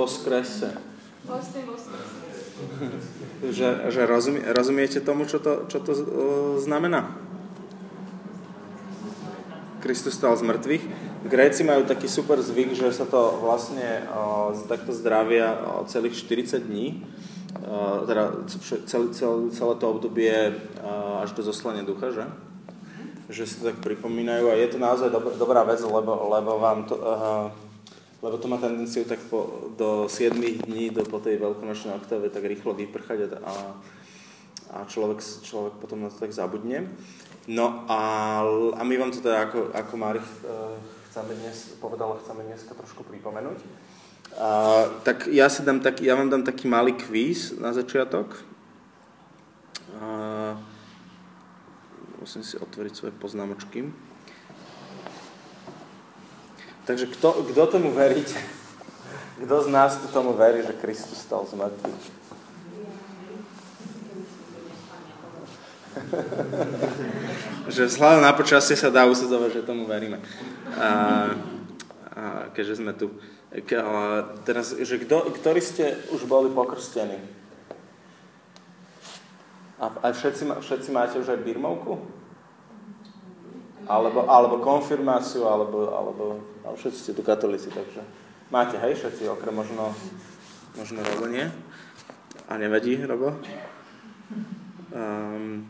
voskrese. Voskrese. Že, že rozumie, rozumiete tomu, čo to, čo to uh, znamená? Kristus stal z mŕtvych. Gréci majú taký super zvyk, že sa to vlastne uh, takto zdravia uh, celých 40 dní. Uh, teda celé, celé, celé to obdobie uh, až do zoslania ducha, že? Že si to tak pripomínajú a je to naozaj dob- dobrá vec, lebo, lebo vám to... Uh, lebo to má tendenciu tak po, do 7 dní, do, po tej veľkonočnej oktáve tak rýchlo vyprchať a, a človek, človek potom na to tak zabudne. No a, a my vám to teda ako, ako Marich uh, chceme dnes, povedala, chceme dneska trošku pripomenúť. Uh, tak ja, si dám tak, ja vám dám taký malý kvíz na začiatok. Uh, musím si otvoriť svoje poznámočky. Takže kto, kto tomu veríte? Kto z nás tu tomu verí, že Kristus stal z mŕtvych? že vzhľadom na počasie sa dá usudzovať, že tomu veríme. A, a keďže sme tu. Ke, a teraz, že kdo, ktorí ste už boli pokrstení? A, a všetci, všetci máte už aj birmovku? Alebo, alebo konfirmáciu, alebo, alebo, alebo všetci ste tu katolíci, takže máte, hej, všetci, okrem možno, možno Robo nie. A nevadí, Robo? Um,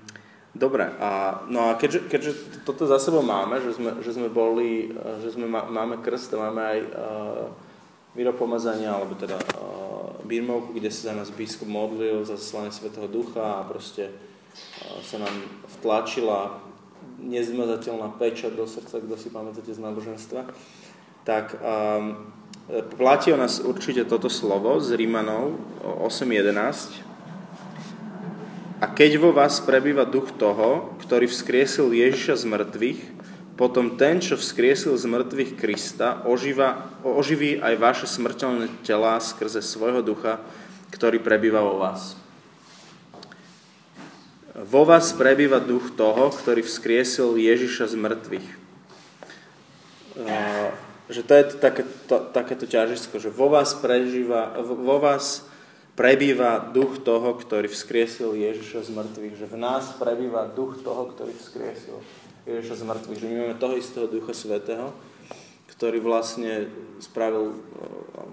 dobre, a, no a keďže, keďže toto za sebou máme, že sme, že sme boli, že sme má, máme krst máme aj uh, vyropomazania, alebo teda uh, birmovku, kde sa za nás biskup modlil za zaslanie Svetého Ducha a proste uh, sa nám vtlačila nezmazateľná pečať do srdca, kto si pamätáte z náboženstva, tak um, platí o nás určite toto slovo z Rímanov 8.11. A keď vo vás prebýva duch toho, ktorý vzkriesil Ježiša z mŕtvych, potom ten, čo vzkriesil z mŕtvych Krista, oživa, oživí aj vaše smrteľné telá skrze svojho ducha, ktorý prebýva vo vás. Vo vás prebýva duch toho, ktorý vzkriesil Ježiša z mŕtvych. Že to je to, také, to, takéto ťažisko, že vo vás, prežíva, vo vás prebýva duch toho, ktorý vzkriesil Ježiša z mŕtvych. Že v nás prebýva duch toho, ktorý vzkriesil Ježiša z mŕtvych. Že my máme toho istého ducha svetého, ktorý vlastne spravil,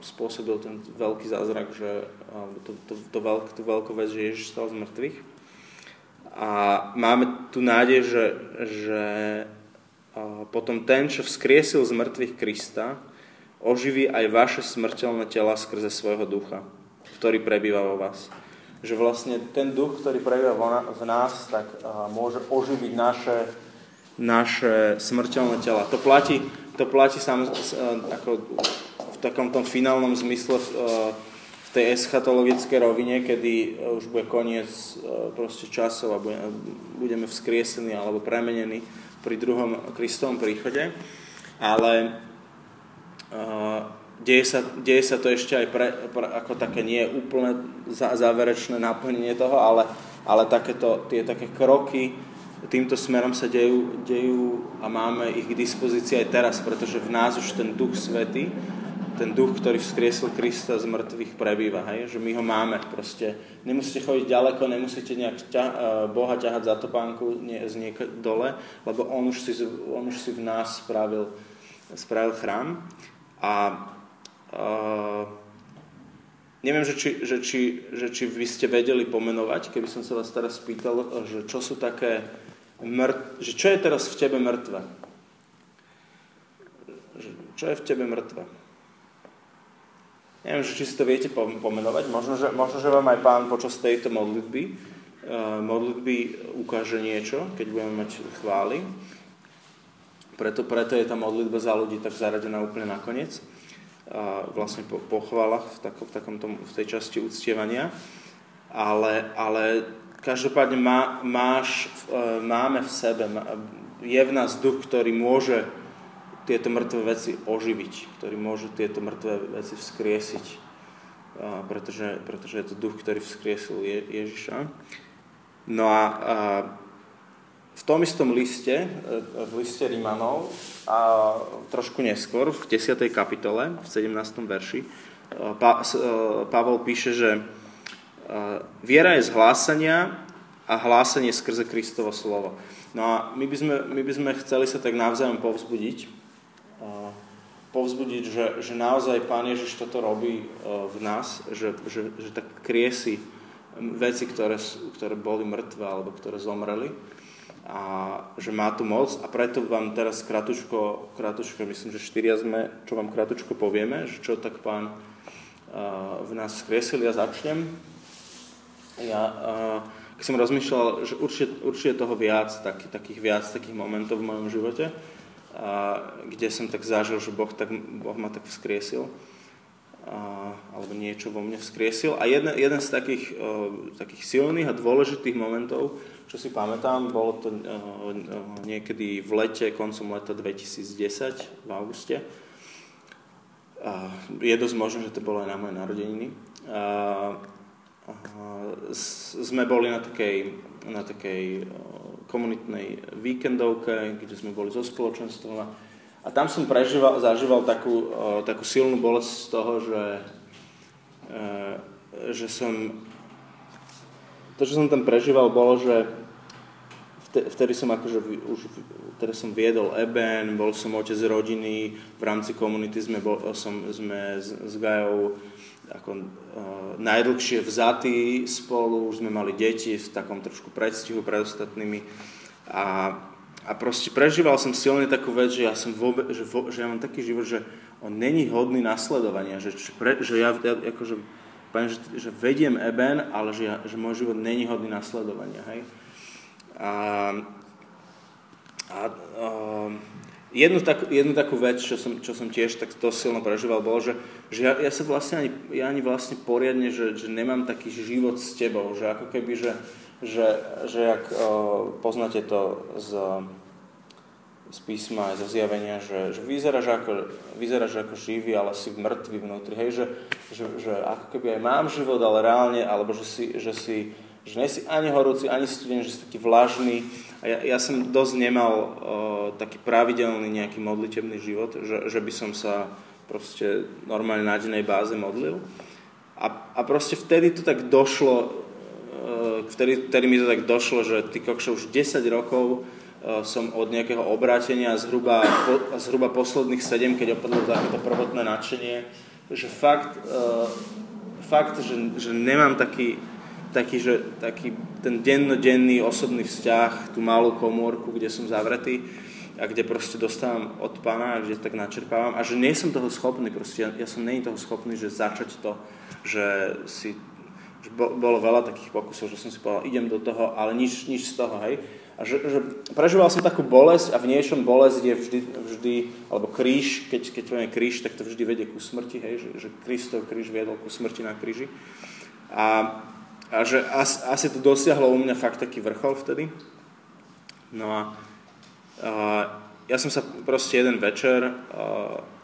spôsobil ten veľký zázrak, že to, to, to veľk, tú veľkú vec, že Ježiš stal z mŕtvych. A máme tu nádej, že, že potom ten, čo vzkriesil z mŕtvych Krista, oživí aj vaše smrteľné tela skrze svojho ducha, ktorý prebýva vo vás. Že vlastne ten duch, ktorý prebýva v nás, tak môže oživiť naše, naše smrteľné tela. To platí, to platí sam, ako v takom tom finálnom zmysle v tej eschatologickej rovine, kedy e, už bude koniec e, proste časov a budeme vzkriesení alebo premenení pri druhom Kristovom príchode. Ale uh, deje, sa, deje sa to ešte aj pre, pre, ako také nie úplne záverečné naplnenie toho, ale, ale takéto, tie také kroky týmto smerom sa dejú, dejú a máme ich k dispozícii aj teraz, pretože v nás už ten Duch Svety ten duch, ktorý vzkriesil Krista z mŕtvych prebýva, hej? že my ho máme proste. Nemusíte chodiť ďaleko, nemusíte nejak ťa, uh, Boha ťahať za topánku nie, z niek dole, lebo on už, si, on už si v nás spravil, spravil chrám. A uh, neviem, že či, že, či, že či vy ste vedeli pomenovať, keby som sa vás teraz spýtal, že čo sú také mŕtve, že čo je teraz v tebe mŕtve? Čo je v tebe mŕtve? Neviem, či si to viete pomenovať. Možno že, možno, že vám aj pán počas tejto modlitby, uh, modlitby ukáže niečo, keď budeme mať chvály. Preto, preto je tá modlitba za ľudí tak zaradená úplne nakoniec. Uh, vlastne po, po chválach v, tako, v, takom tom, v tej časti uctievania. Ale, ale každopádne má, máš, uh, máme v sebe, je v nás duch, ktorý môže tieto mŕtve veci oživiť, ktorí môžu tieto mŕtve veci vzkriesiť, pretože, pretože je to duch, ktorý vzkriesil Je, Ježiša. No a, a v tom istom liste, v liste Rímanov, a trošku neskôr, v 10. kapitole, v 17. verši, pa, Pavel píše, že viera je z hlásania a hlásanie skrze Kristovo slovo. No a my by sme, my by sme chceli sa tak navzájom povzbudiť, povzbudiť, že, že naozaj Pán Ježiš toto robí v nás, že, že, že tak kriesi veci, ktoré, ktoré boli mŕtve alebo ktoré zomreli. A že má tu moc. A preto vám teraz kratučko, kratučko myslím, že štyria sme, čo vám kratučko povieme, že čo tak pán uh, v nás skresil, ja začnem. Ja, uh, keď som rozmýšľal, že určite, určite toho viac, taký, takých viac takých momentov v mojom živote, uh, kde som tak zažil, že Boh, tak, boh ma tak vzkriesil alebo niečo vo mne vzkriesil. A jeden, jeden z takých, takých silných a dôležitých momentov, čo si pamätám, bolo to niekedy v lete, koncom leta 2010, v auguste. Je dosť možné, že to bolo aj na moje narodeniny. Sme boli na takej, na takej komunitnej víkendovke, kde sme boli so spoločenstvom a tam som prežíval, zažíval takú, takú silnú bolesť z toho, že, e, že som... To, čo som tam prežíval, bolo, že vtedy som akože už vtedy som viedol Eben, bol som otec rodiny, v rámci komunity sme, bol, som, sme s, s Gajou ako, uh, najdlhšie vzatí spolu, už sme mali deti v takom trošku predstihu pred ostatnými a a proste prežíval som silne takú vec, že ja, som vôbec, že, vo, že ja mám taký život, že on není hodný nasledovania, že, pre, že ja, ja akože, poviem, že, že vediem Eben, ale že, ja, že môj život není hodný nasledovania. Hej? A, a, a jednu, tak, jednu takú vec, čo som, čo som tiež tak to silno prežíval, bolo, že, že ja, ja sa vlastne ani, ja ani vlastne poriadne, že, že nemám taký život s tebou, že ako keby, že, že, že ak uh, poznáte to z, z písma aj zo zjavenia, že, že vyzeráš, ako, vyzeráš ako živý, ale si mŕtvy vnútri, hej, že, že, že ako keby aj mám život, ale reálne, alebo že si, že si že nie si ani horúci, ani studený, že si taký vlažný. A ja, ja som dosť nemal uh, taký pravidelný nejaký modlitebný život, že, že by som sa proste normálne na dennej báze modlil. A, a proste vtedy to tak došlo, E, vtedy, vtedy mi to tak došlo, že ty kokšo už 10 rokov e, som od nejakého obrátenia zhruba, po, zhruba posledných 7, keď opadlo takéto prvotné nadšenie, že fakt, uh, fakt že, že nemám taký, taký, že, taký ten dennodenný osobný vzťah, tú malú komórku, kde som zavretý a kde proste dostávam od pána, kde tak načerpávam a že nie som toho schopný, proste ja, ja som není toho schopný, že začať to, že si že bolo veľa takých pokusov, že som si povedal, idem do toho, ale nič, nič z toho, hej. A že, že prežíval som takú bolesť a v niečom bolesť je vždy, vždy alebo kríž, keď, keď povieme kríž, tak to vždy vedie ku smrti, hej, že, že Kristov kríž viedol ku smrti na kríži. A, a že as, asi to dosiahlo u mňa fakt taký vrchol vtedy. No a, a ja som sa proste jeden večer a,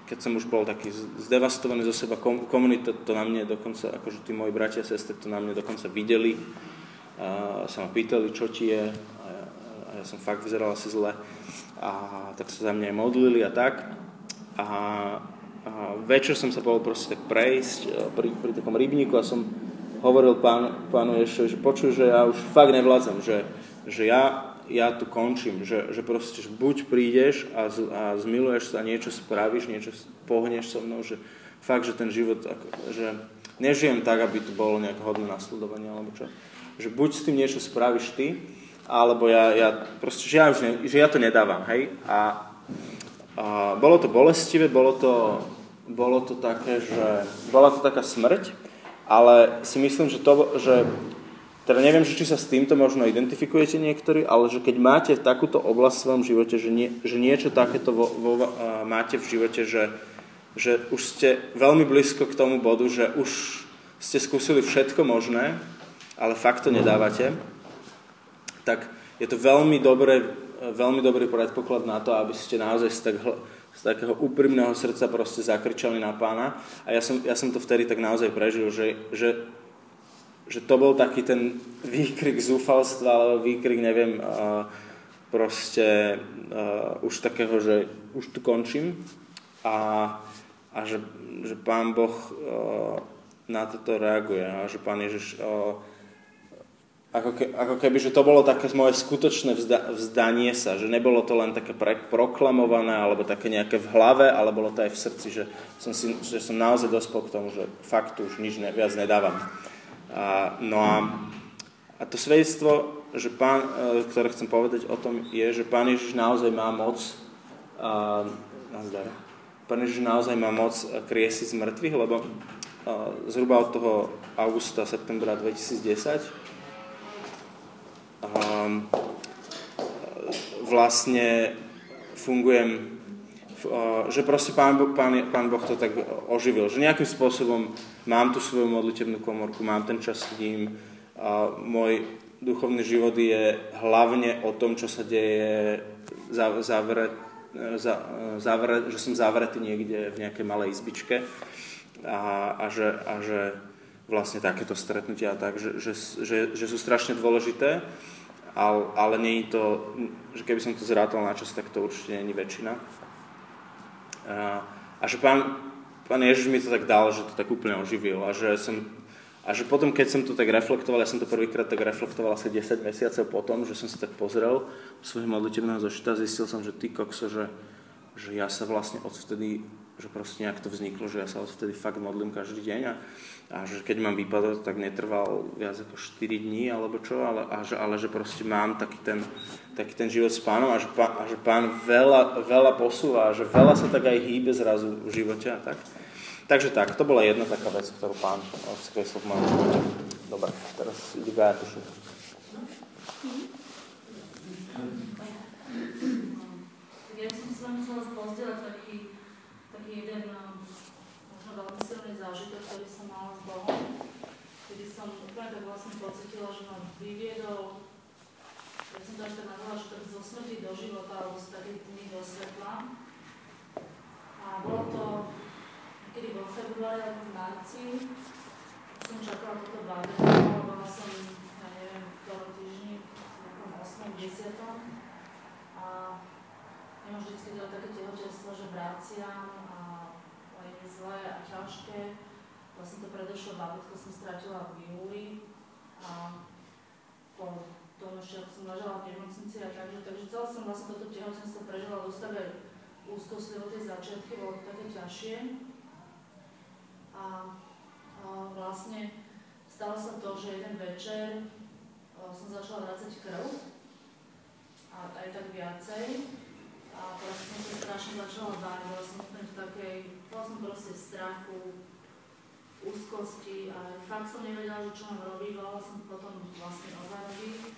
keď som už bol taký zdevastovaný zo seba, komunita to na mne dokonca, akože tí moji bratia a sestry to na mne dokonca videli a sa ma pýtali, čo ti je. A ja, a ja som fakt vyzeral asi zle. A tak sa za mňa aj modlili a tak. A, a večer som sa bol proste tak prejsť e, pri, pri takom rybníku a som hovoril pán, pánu ešte, že počuj, že ja už fakt nevládzam, že, že ja ja tu končím, že, že proste že buď prídeš a, z, a zmiluješ sa, niečo spravíš, niečo pohneš so mnou, že fakt, že ten život, že nežijem tak, aby to bolo nejaké hodné nasledovanie, alebo čo. Že buď s tým niečo spravíš ty, alebo ja, ja proste, že ja, už ne, že ja to nedávam, hej. A, a bolo to bolestivé, bolo to, bolo to také, že bola to taká smrť, ale si myslím, že, to, že teda neviem, či sa s týmto možno identifikujete niektorí, ale že keď máte takúto oblasť v svojom živote, že, nie, že niečo takéto vo, vo, uh, máte v živote, že, že už ste veľmi blízko k tomu bodu, že už ste skúsili všetko možné, ale fakt to nedávate, tak je to veľmi, dobré, veľmi dobrý predpoklad na to, aby ste naozaj tak, z takého úprimného srdca proste zakričali na pána. A ja som, ja som to vtedy tak naozaj prežil, že, že že to bol taký ten výkrik zúfalstva, alebo výkrik, neviem, proste už takého, že už tu končím. A, a že, že Pán Boh na toto reaguje a že Pán Ježiš ako, ke, ako keby, že to bolo také moje skutočné vzda, vzdanie sa, že nebolo to len také pre, proklamované alebo také nejaké v hlave, ale bolo to aj v srdci, že som, si, že som naozaj dospel k tomu, že fakt už nič ne, viac nedávam. A, no a, a to svedectvo, že pán, e, ktoré chcem povedať o tom, je, že Pán Ježiš naozaj má moc a, nazdar, Pán Ježiš naozaj má moc kriesiť z mŕtvych, lebo a, zhruba od toho augusta, septembra 2010 um, vlastne fungujem, uh, že proste pán, pán, pán Boh to tak oživil, že nejakým spôsobom mám tu svoju modlitebnú komorku, mám ten čas s ním, môj duchovný život je hlavne o tom, čo sa deje zavre, za, zavre, že som zavretý niekde v nejakej malej izbičke a, a, že, a že vlastne takéto stretnutia tak, že, že, že, že sú strašne dôležité ale, ale nie je to, že keby som to zrátal na čas, tak to určite není väčšina. A, a že pán, pán Ježiš mi to tak dal, že to tak úplne oživil a že som a že potom, keď som to tak reflektoval, ja som to prvýkrát tak reflektoval asi 10 mesiacov potom, že som sa tak pozrel svojho modlitebného zošita, zistil som, že ty kokso, že, že ja sa vlastne odvtedy že proste nejak to vzniklo, že ja sa vtedy fakt modlím každý deň a, a že keď mám výpadok, tak netrval viac ako 4 dní alebo čo, ale, a že, ale že proste mám taký ten, taký ten život s pánom a že, pán, a že pán veľa, veľa posúva a že veľa sa tak aj hýbe zrazu v živote a tak. Takže tak, to bola jedna taká vec, ktorú pán skreslil v mojom živote. Dobre, teraz ide Gaja tušu. Ja som sa musela pozdieľať taký taký jeden možno veľmi silný zážitok, ktorý som mala s Bohom, kedy som úplne tak vlastne pocitila, že ma vyviedol, ja som to až tak nazvala, že tak zo smrti do života, alebo z takých dní do svetla. A bolo to niekedy vo februári alebo v marci, som čakala toto bádenie, bola som, ja neviem, v ktorom týždni, nejakom 8. 10. A ja mám vždy to také tehotenstvo, že vraciam a, zlé a ťažké. Vlastne to predošlo babetko som stratila v júli a po tom ešte, ako som ležala v nemocnici a takže, takže celé som vlastne toto tehotenstvo prežila v stave úzkosti o tie začiatky, bolo to také ťažšie. A, a vlastne stalo sa to, že jeden večer som začala vrácať krv a aj tak viacej a som strašne začala báť, som úplne v takej, bola som proste v strachu, úzkosti a fakt som nevedela, že čo mám robiť, volala som potom vlastne Ogarovi.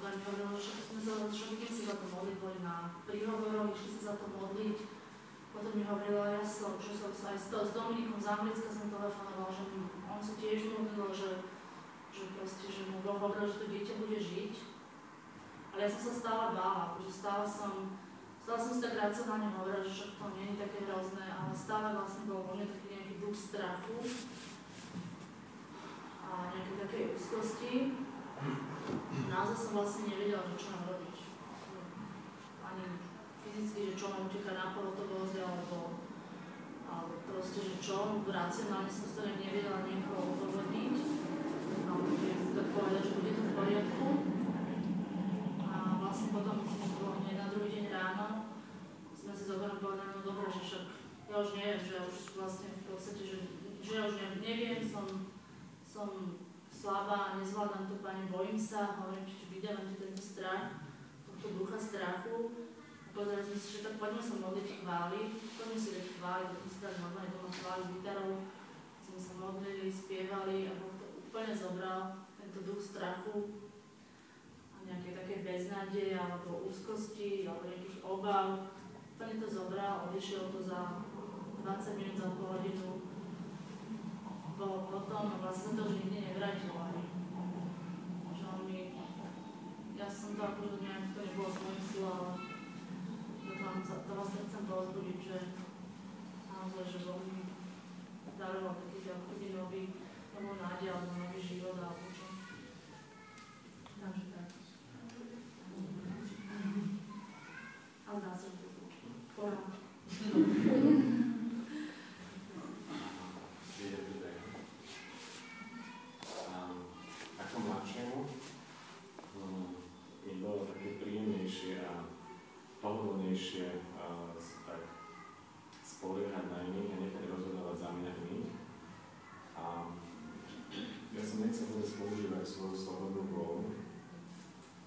Ogar mi hovoril, že sme sa, že si za to modliť, boli na príhovoroch, išli sa za to modliť. Potom mi hovorila, ja som, že som sa aj s, s Dominikom z Anglicka som telefonovala, že on sa tiež modlil, že, že proste, že mu Boh hovoril, že to dieťa bude žiť. Ale ja som sa stále bála, že stále som, Stále som si tak racionálne hovorila, že však to nie je také hrozné, ale stále vlastne bol mne taký nejaký duch strachu a nejaké také úzkosti. Naozaj som vlastne nevedela, že čo mám robiť. Ani fyzicky, že čo mám utekať na pohotovosť, alebo, alebo proste, že čo. Racionálne som si to nevedela niekoho odvodniť. Alebo tak povedať, že bude to v poriadku. A vlastne potom ráno sme povedali, no dobré, že však ja už neviem, že už vlastne v podstate, že, že ja už neviem, som, som slabá, nezvládam to, pani, bojím sa, hovorím že vydávam ti tento strach, tohto ducha strachu. A povedali sme si, že tak poďme sa modliť chváli, poďme si dať chváli, potom si dať normálne doma chváli gitarou, sme sa modlili, spievali a Boh to úplne zobral, tento duch strachu, nejaké také beznádeje alebo úzkosti alebo nejakých obav. Úplne to zobral, odišiel to za 20 minút, za pol hodinu. Bolo potom vlastne to už nikdy nevrátil ani. Že mi, ja som to akože nejak, to nebolo z mojich ale to, tam, to vlastne chcem pozbudiť, že naozaj, že Boh mi daroval taký ako nový, nový život alebo slobodnejšie uh, tak spoliehať na iných a nechať rozhodovať za mňa iných. A ja som nechcel vôbec používať svoju slobodnú vôľu.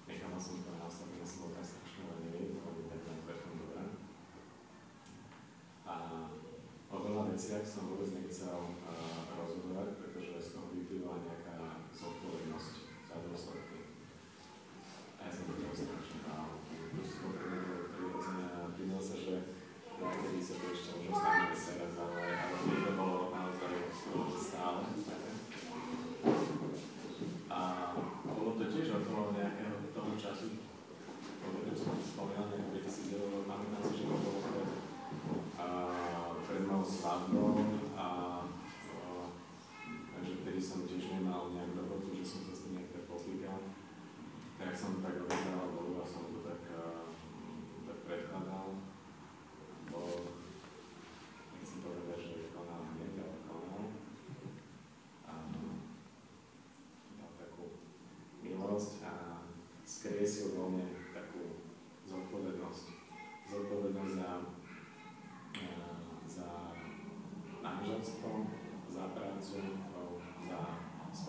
Nechala som to nastavené slovo tak strašne veľmi, to je tak na pretom dobré. A o veľa veciach som vôbec nechcel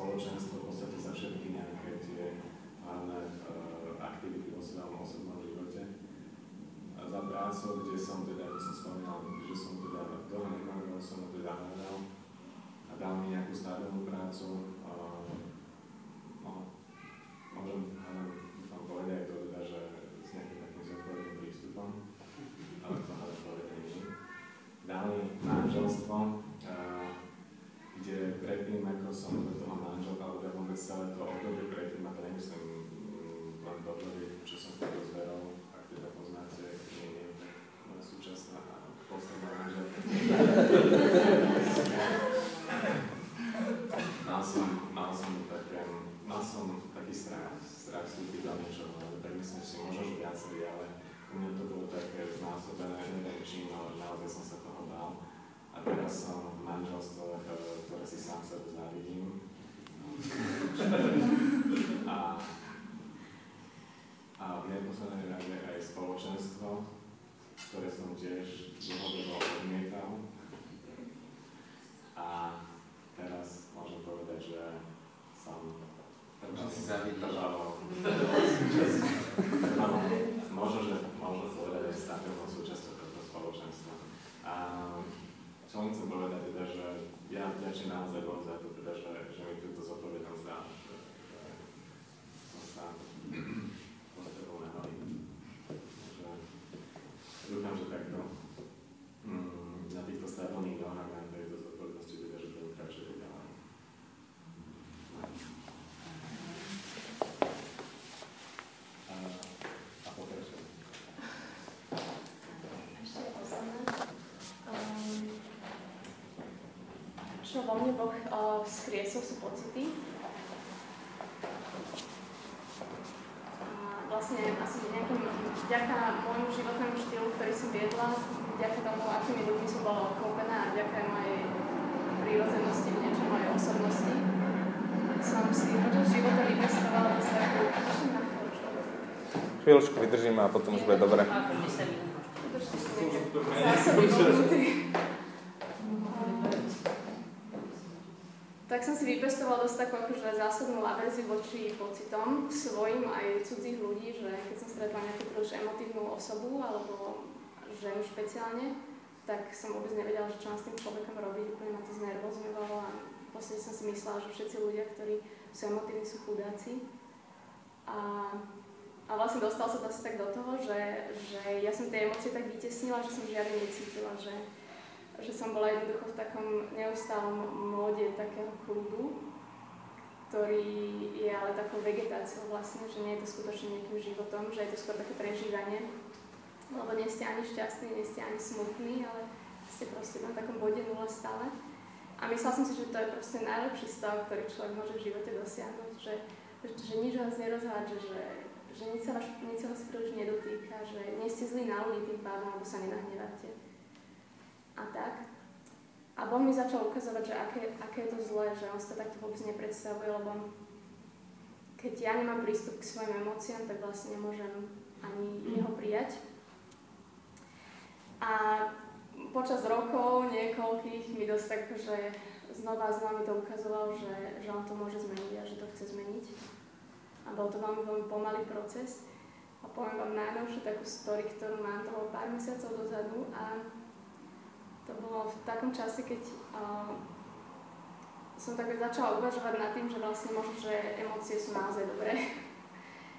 spoločenstvo, v podstate za všetky nejaké tie hlavné uh, aktivity vo svojom osobnom živote. A za prácu, kde som teda, ako som spomínal, že som teda dlho nemaril, som ho teda hľadal a dal mi nejakú stabilnú prácu. Ale tak myslím si, možno, že viacerí, ale u mňa to bolo také znásobené, neviem čím, ale naozaj som sa toho bál. A teraz som v manželstvách, eh, ktoré si sám sebe závidím. A, a v neposlednej rade aj spoločenstvo, ktoré som tiež dlhodobo odmietal. A teraz môžem povedať, že som Čo si zavidíš? trvalo, trvalo, možno, že možno povedať aj stabilnou súčasťou tohto spoločenstva. A čo len chcem povedať teda, že ja vďačím naozaj Bohu za to, teda, že, že mi túto zodpovednosť dal, že, že som sa postavil na nohy. Takže dúfam, že takto mm, na týchto stabilných nohách mám tejto zodpovednosti, teda, že budem kratšie ďalej. A, a pokračujem. Ešte je posledné. Um, čo vo mne Boh uh, vzkriesol sú pocity. A vlastne asi nejakým, vďaka môjmu životnému štýlu, ktorý som viedla, vďaka tomu, akými ľuďmi som bola obklopená a vďaka mojej prírodzenosti, v niečom mojej osobnosti, som si počas života vypestovala takú... Ešte na chvíľočku. Vydržíme a potom už bude dobre. Ako 10 minút. Držte si zásoby Tak som si vypestovala dosť takú akože zásadnú averziu voči pocitom svojim aj cudzích ľudí, že keď som stretla nejakú príliš emotívnu osobu alebo ženu špeciálne, tak som vôbec nevedela, že čo mám s tým človekom robiť, úplne ma to znervozňovalo a v podstate som si myslela, že všetci ľudia, ktorí sú emotívni, sú chudáci. A a vlastne dostal sa to asi tak do toho, že, že ja som tie emócie tak vytesnila, že som žiadne necítila, že, že som bola jednoducho v takom neustálom móde takého kľudu, ktorý je ale takou vegetáciou vlastne, že nie je to skutočne nejakým životom, že je to skôr také prežívanie, lebo nie ste ani šťastní, nie ste ani smutní, ale ste proste na takom bode nula stále. A myslela som si, že to je proste najlepší stav, ktorý človek môže v živote dosiahnuť, že, že, že nič vás nerozhádže, že, že nič sa, vás, nič sa vás príliš nedotýka, že nie ste zlí na ľudí tým pádom, alebo sa nenahnevate. A tak. A Boh mi začal ukazovať, že aké, aké je to zlé, že on si to takto vôbec nepredstavuje, lebo keď ja nemám prístup k svojim emóciám, tak vlastne nemôžem ani jeho prijať. A počas rokov niekoľkých mi dosť tak, že znova znova mi to ukazoval, že, že on to môže zmeniť a že to chce zmeniť. A bol to veľmi, veľmi pomalý proces. A poviem vám najnovšiu takú story, ktorú mám, to pár mesiacov dozadu a to bolo v takom čase, keď uh, som tak začala uvažovať nad tým, že vlastne možno, že emócie sú naozaj dobré.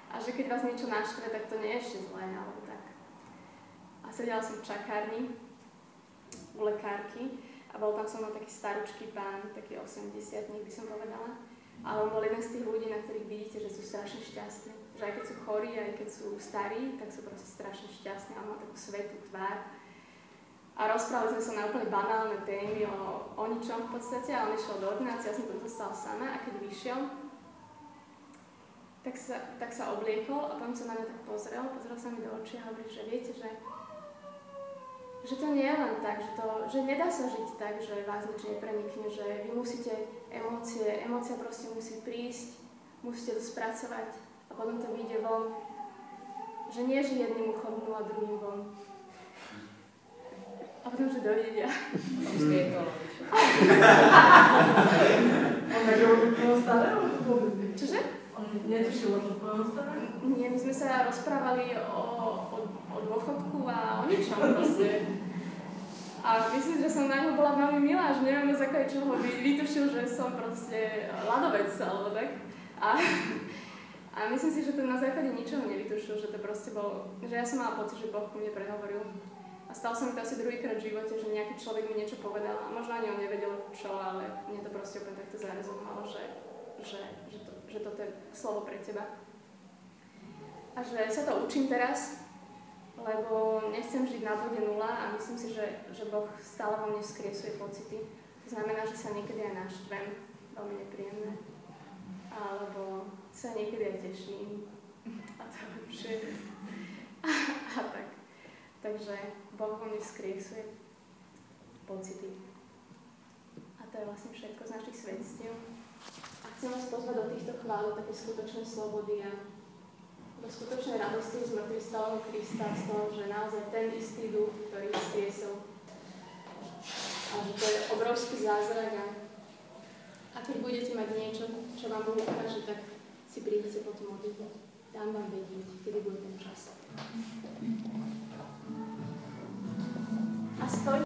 A že keď vás niečo naštve, tak to nie je ešte zlé, alebo tak. A sedela som v čakárni u lekárky a bol tam so mnou taký staručký pán, taký 80 by som povedala. Ale on bol jeden z tých ľudí, na ktorých vidíte, že sú strašne šťastní. Že aj keď sú chorí, aj keď sú starí, tak sú proste strašne šťastní. A má takú svetú tvár. A rozprávali sme sa na úplne banálne témy o, o ničom v podstate a on išiel do ordinácie, ja som to dostala sama a keď vyšiel, tak sa, tak sa obliekol a potom sa na mňa tak pozrel, pozrel sa mi do očí a hovorí, že viete, že že to nie je len tak, že, to, že nedá sa žiť tak, že vás nič neprenikne, že vy musíte emócie, emócia proste musí prísť, musíte to spracovať a potom to vyjde von. Že nie, že jedným chodnú a druhým von. A potom, že dovidia. Čože? On netušil o tvojom stave? Nie, my sme sa rozprávali o, o, o dôchodku a o ničom proste. A myslím, že som na ňu bola veľmi milá, že neviem na základe čoho by vytušil, že som proste ľadovec alebo tak. A, a myslím si, že to na základe ničoho nevytušil, že to proste bolo, že ja som mala pocit, že Boh ku mne prehovoril. A stalo sa mi to asi druhýkrát v živote, že nejaký človek mi niečo povedal a možno ani on nevedel čo, ale mne to proste úplne takto zarezonovalo, že, že, že, to, že toto je slovo pre teba. A že sa to učím teraz, lebo nechcem žiť na bode nula a myslím si, že, že Boh stále vo mne skrie svoje pocity. To znamená, že sa niekedy aj naštvem, veľmi nepríjemné, alebo sa niekedy aj teším a to je lepšie. A, a tak. Takže Boh vo mne skrie svoje pocity. A to je vlastne všetko z našich svedstiev. A chcem vás pozvať do týchto chvál, také skutočné slobody a do skutočnej radosti z mŕtvych stáleho Krista, z toho, že naozaj ten istý duch, ktorý skriesol. A že to je obrovský zázrak a, a keď budete mať niečo, čo vám Boh ukáže, tak si prídete potom modliť. Dám vám vedieť, kedy bude ten čas. Pastor